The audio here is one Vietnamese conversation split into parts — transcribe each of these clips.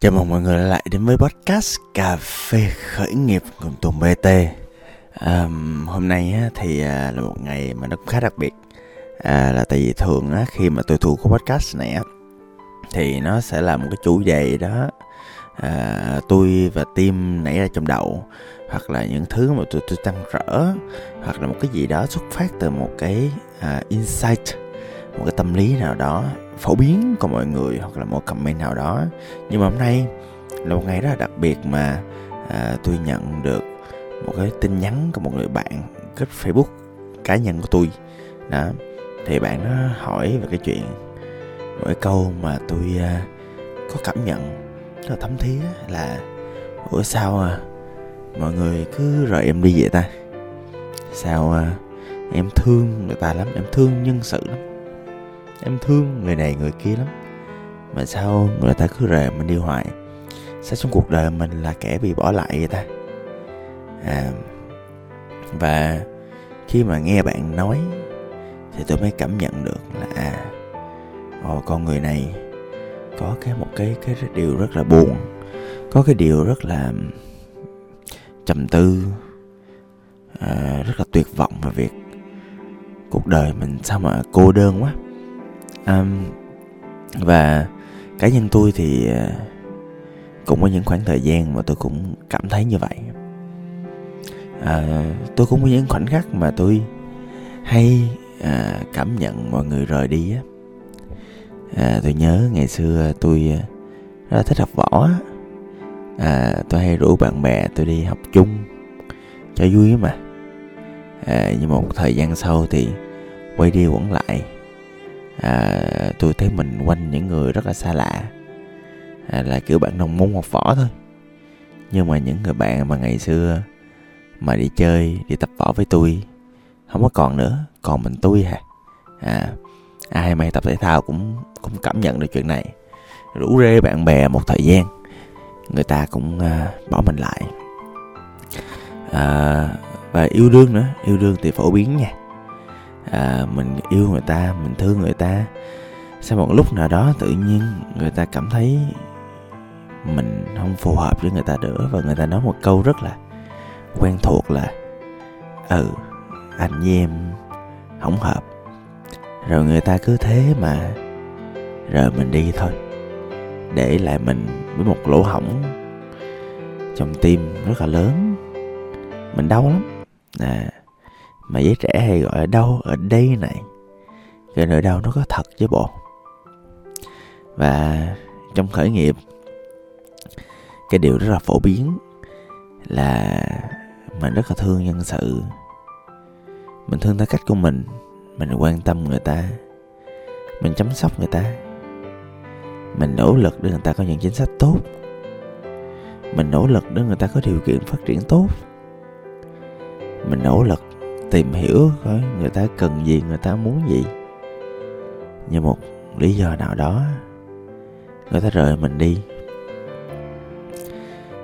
Chào mừng mọi người lại đến với podcast Cà phê khởi nghiệp cùng Tùng BT à, Hôm nay á, thì à, là một ngày mà nó cũng khá đặc biệt. À, Là tại vì thường á, khi mà tôi thu cái podcast này á Thì nó sẽ là một cái chủ đề đó. À, Tôi và team nảy ra trong đầu Hoặc là những thứ mà tôi, tôi tăng rỡ Hoặc là một cái gì đó xuất phát từ một cái uh, insight Một cái tâm lý nào đó phổ biến của mọi người hoặc là một comment nào đó. Nhưng mà hôm nay là một ngày rất là đặc biệt mà à, tôi nhận được một cái tin nhắn của một người bạn kết facebook cá nhân của tôi. Đó thì bạn nó hỏi về cái chuyện một cái câu mà tôi à, có cảm nhận rất là thấm thía là ủa sao à, mọi người cứ rời em đi vậy ta? Sao à, em thương người ta lắm em thương nhân sự lắm? Em thương người này người kia lắm. Mà sao người ta cứ rời mình đi hoài? Sao trong cuộc đời mình là kẻ bị bỏ lại vậy ta? À và khi mà nghe bạn nói thì tôi mới cảm nhận được là à ồ con người này có cái một cái cái điều rất là buồn có cái điều rất là trầm tư à, rất là tuyệt vọng về việc cuộc đời mình sao mà cô đơn quá um, và cá nhân tôi thì ờ, cũng có những khoảng thời gian mà tôi cũng cảm thấy như vậy. À, tôi cũng có những khoảnh khắc mà tôi hay à, cảm nhận mọi người rời đi á. À, tôi nhớ ngày xưa tôi rất là thích học võ à, tôi hay rủ bạn bè tôi đi học chung cho vui mà. À, nhưng một thời gian sau thì quay đi quẩn lại à, tôi thấy mình quanh những người rất là xa lạ. À, là kiểu bạn đồng môn học võ thôi. Nhưng mà những người bạn mà ngày xưa mà đi chơi đi tập võ với tôi không có còn nữa còn mình tôi hả à ai mà tập thể thao cũng cũng cảm nhận được chuyện này. Rủ rê bạn bè một thời gian người ta cũng uh, bỏ mình lại. À, và yêu đương nữa yêu đương thì phổ biến nha à, mình yêu người ta mình thương người ta. Sau một lúc nào đó tự nhiên người ta cảm thấy mình không phù hợp với người ta nữa và người ta nói một câu rất là quen thuộc là ừ anh với em không hợp. Rồi người ta cứ thế mà rời mình đi thôi để lại mình với một lỗ hổng trong tim rất là lớn. Mình đau lắm. À mà giới trẻ hay gọi là đau ở đây này, cái nỗi đau nó có thật chứ bộ. Và trong khởi nghiệp, cái điều rất là phổ biến là mình rất là thương nhân sự. Mình thương theo cách của mình mình quan tâm người ta, mình chăm sóc người ta, mình nỗ lực để người ta có những chính sách tốt, mình nỗ lực để người ta có điều kiện phát triển tốt, mình nỗ lực tìm hiểu coi người ta cần gì, người ta muốn gì. Như một lý do nào đó, người ta rời mình đi.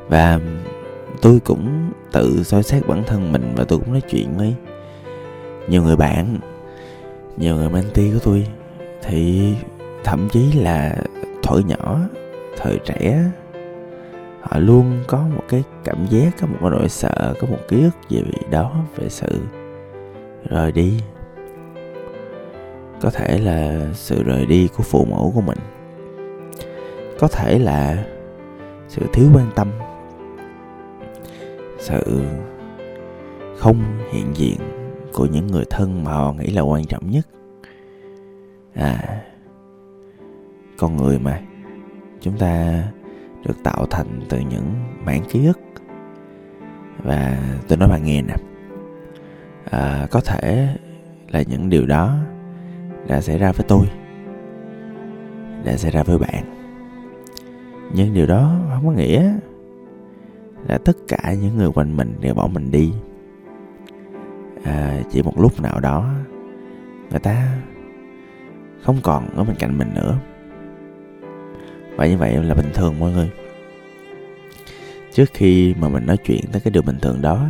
Và tôi cũng tự soi xét bản thân mình và tôi cũng nói chuyện với nhiều người bạn, nhiều người mentee của tôi. Thì thậm chí là thuở nhỏ, thời trẻ, họ luôn có một cái cảm giác, có một cái nỗi sợ, có một ký ức gì đó về sự rời đi. Có thể là sự rời đi của phụ mẫu của mình. Có thể là sự thiếu quan tâm. Sự không hiện diện của những người thân mà họ nghĩ là quan trọng nhất. À con người mà. Chúng ta được tạo thành từ những mảng ký ức. Và tôi nói bạn nghe nè à, có thể là những điều đó đã xảy ra với tôi đã xảy ra với bạn. Nhưng điều đó không có nghĩa là tất cả những người quanh mình đều bỏ mình đi. À, chỉ một lúc nào đó người ta không còn ở bên cạnh mình nữa. Và như vậy là bình thường mọi người. Trước khi mà mình nói chuyện tới cái điều bình thường đó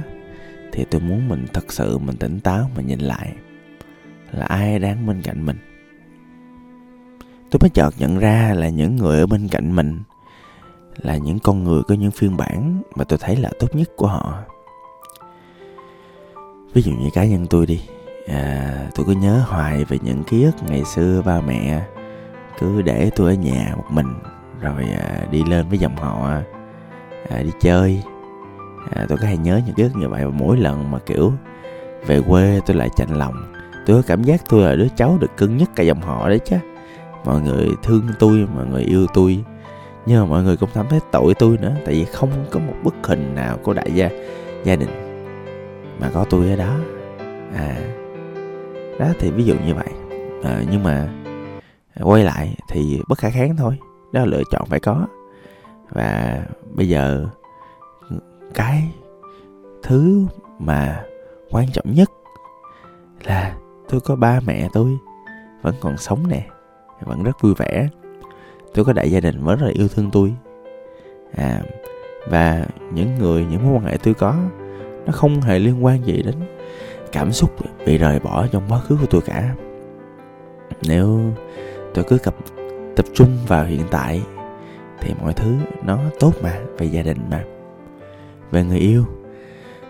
thì tôi muốn mình thật sự mình tỉnh táo mà nhìn lại là ai đang bên cạnh mình. Tôi mới chợt nhận ra là những người ở bên cạnh mình là những con người có những phiên bản mà tôi thấy là tốt nhất của họ. Ví dụ như cá nhân tôi đi à, tôi cứ nhớ hoài về những ký ức ngày xưa ba mẹ cứ để tôi ở nhà một mình rồi à, đi lên với dòng họ à, đi chơi à, tôi có hay nhớ những ký ức như vậy và mỗi lần mà kiểu về quê tôi lại chạnh lòng. Tôi có cảm giác tôi là đứa cháu được cưng nhất cả dòng họ đấy chứ. Mọi người thương tôi mọi người yêu tôi nhưng mà mọi người cũng cảm thấy tội tôi nữa tại vì không có một bức hình nào của đại gia gia đình mà có tôi ở đó. À đó thì ví dụ như vậy. À, nhưng mà quay lại thì bất khả kháng thôi đó là lựa chọn phải có. Và bây giờ cái thứ mà quan trọng nhất là tôi có ba mẹ tôi vẫn còn sống nè, vẫn rất vui vẻ. Tôi có đại gia đình vẫn rất là yêu thương tôi. À và những người, những mối quan hệ tôi có, nó không hề liên quan gì đến cảm xúc bị rời bỏ trong quá khứ của tôi cả. Nếu tôi cứ cập tập trung vào hiện tại thì mọi thứ nó tốt mà, về gia đình mà về người yêu.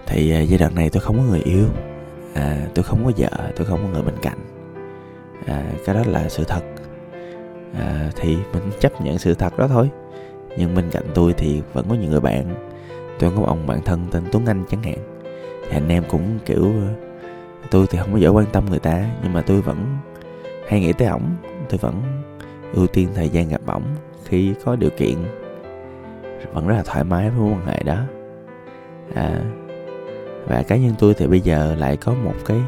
Thì à, giai đoạn này tôi không có người yêu. À, tôi không có vợ tôi không có người bên cạnh. À, cái đó là sự thật. À, thì mình chấp nhận sự thật đó thôi. Nhưng bên cạnh tôi thì vẫn có những người bạn. Tôi có một ông bạn thân tên tuấn anh chẳng hạn. Thì anh em cũng kiểu tôi thì không có giỏi quan tâm người ta nhưng mà tôi vẫn hay nghĩ tới ổng. Tôi vẫn ưu tiên thời gian gặp ổng khi có điều kiện. Vẫn rất là thoải mái với mối quan hệ đó à, và cá nhân tôi thì bây giờ lại có một cái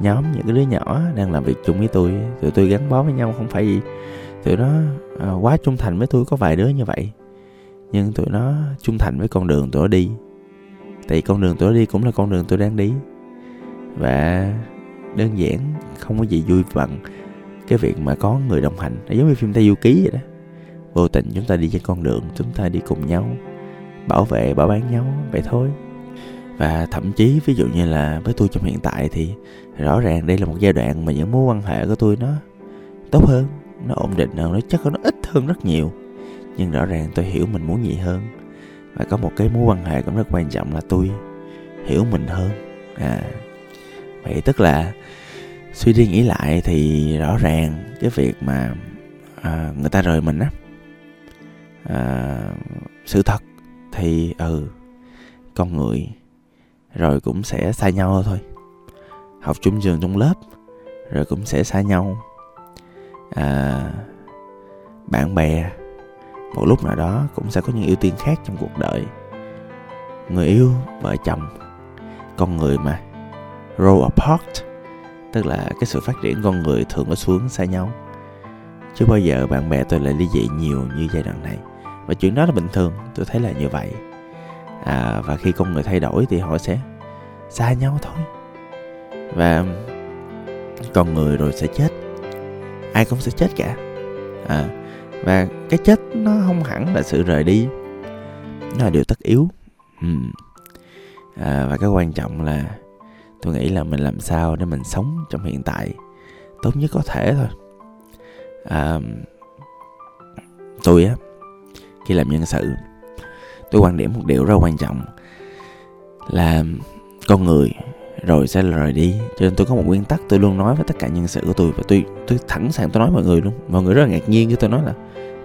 nhóm những cái đứa nhỏ đang làm việc chung với tôi. Tụi tôi gắn bó với nhau không phải gì tụi nó à, quá trung thành với tôi có vài đứa như vậy. Nhưng tụi nó trung thành với con đường tụi nó đi. Tại con đường tụi nó đi cũng là con đường tôi đang đi. Và đơn giản không có gì vui bằng cái việc mà có người đồng hành. Nó giống như phim Tây Du Ký vậy đó. Vô tình chúng ta đi trên con đường chúng ta đi cùng nhau bảo vệ bảo bán nhau vậy thôi. Và thậm chí ví dụ như là với tôi trong hiện tại thì rõ ràng đây là một giai đoạn mà những mối quan hệ của tôi nó tốt hơn nó ổn định hơn nó chắc nó ít hơn rất nhiều. Nhưng rõ ràng tôi hiểu mình muốn gì hơn. Và có một cái mối quan hệ cũng rất quan trọng là tôi hiểu mình hơn. À vậy tức là suy đi nghĩ lại thì rõ ràng cái việc mà à, người ta rời mình á à, sự thật thì ừ con người rồi cũng sẽ xa nhau thôi. Học chung trường trong lớp rồi cũng sẽ xa nhau. À, bạn bè một lúc nào đó cũng sẽ có những ưu tiên khác trong cuộc đời. Người yêu vợ chồng con người mà. Grow apart tức là cái sự phát triển con người thường có xuống xa nhau. Chứ bao giờ bạn bè tôi lại ly dị nhiều như giai đoạn này và chuyện đó là bình thường tôi thấy là như vậy. À, và khi con người thay đổi thì họ sẽ xa nhau thôi. Và con người rồi sẽ chết. Ai cũng sẽ chết cả. À, và cái chết nó không hẳn là sự rời đi. Nó là điều tất yếu. Ừ. à, và cái quan trọng là tôi nghĩ là mình làm sao để mình sống trong hiện tại tốt nhất có thể thôi. À, tôi á khi làm nhân sự. Tôi quan điểm một điều rất quan trọng là con người rồi sẽ rời đi. Cho nên tôi có một nguyên tắc tôi luôn nói với tất cả nhân sự của tôi và tôi tôi thẳng sàng tôi nói mọi người luôn. Mọi người rất là ngạc nhiên khi tôi nói là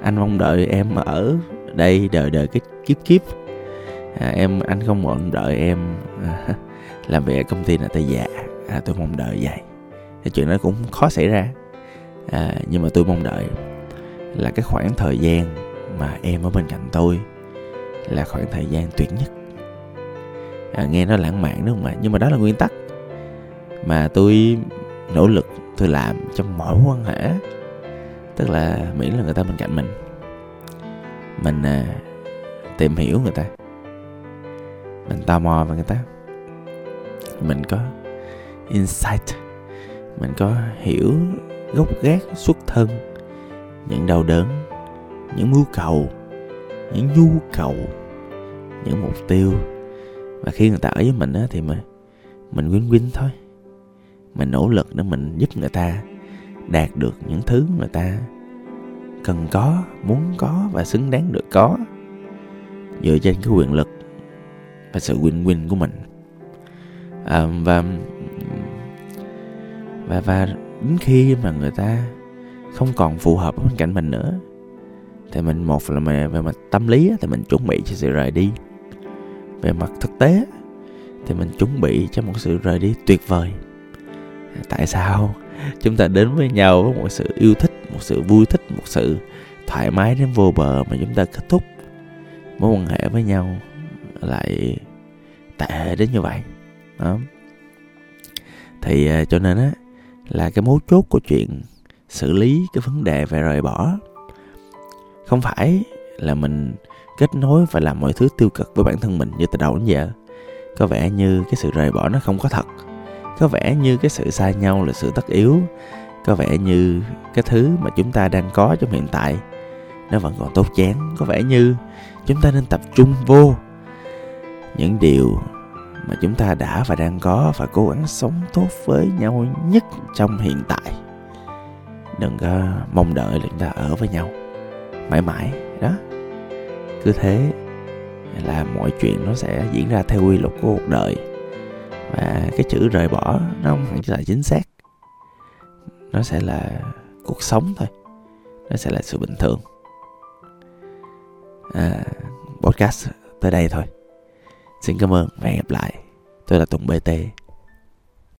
anh mong đợi em ở đây đợi đợi cái kiếp kiếp. À, em anh không mong đợi em à, làm việc ở công ty là tay già. À, tôi mong đợi vậy. Cái chuyện đó cũng khó xảy ra. À, nhưng mà tôi mong đợi là cái khoảng thời gian mà em ở bên cạnh tôi là khoảng thời gian tuyệt nhất. À, nghe nó lãng mạn đúng không ạ? Nhưng mà đó là nguyên tắc mà tôi nỗ lực tôi làm trong mọi quan hệ tức là miễn là người ta bên cạnh mình mình à, tìm hiểu người ta mình tò mò về người ta. Mình có insight mình có hiểu gốc gác xuất thân những đau đớn những mưu cầu những nhu cầu những mục tiêu. Và khi người ta ở với mình á, thì mình mình win win thôi. Mình nỗ lực để mình giúp người ta đạt được những thứ người ta cần có muốn có và xứng đáng được có. Dựa trên cái quyền lực và sự win-win của mình. À, và và và đến khi mà người ta không còn phù hợp với cạnh mình nữa thì mình một là về, về mặt tâm lý thì mình chuẩn bị cho sự rời đi. Về mặt thực tế thì mình chuẩn bị cho một sự rời đi tuyệt vời. Tại sao? Chúng ta đến với nhau với một sự yêu thích một sự vui thích một sự thoải mái đến vô bờ mà chúng ta kết thúc mối quan hệ với nhau lại tệ đến như vậy. Đó. Thì à, cho nên á là cái mấu chốt của chuyện xử lý cái vấn đề về rời bỏ không phải là mình kết nối và làm mọi thứ tiêu cực với bản thân mình như từ đầu đến giờ. Có vẻ như cái sự rời bỏ nó không có thật. Có vẻ như cái sự xa nhau là sự tất yếu. Có vẻ như cái thứ mà chúng ta đang có trong hiện tại, nó vẫn còn tốt chán. Có vẻ như chúng ta nên tập trung vô những điều mà chúng ta đã và đang có và cố gắng sống tốt với nhau nhất trong hiện tại. Đừng có mong đợi là chúng ta ở với nhau mãi mãi đó. Cứ thế là mọi chuyện nó sẽ diễn ra theo quy luật của cuộc đời. Và cái chữ rời bỏ nó không hẳn là chính xác. Nó sẽ là cuộc sống thôi. Nó sẽ là sự bình thường. À, podcast tới đây thôi. Xin cảm ơn và hẹn gặp lại. Tôi là tùng bt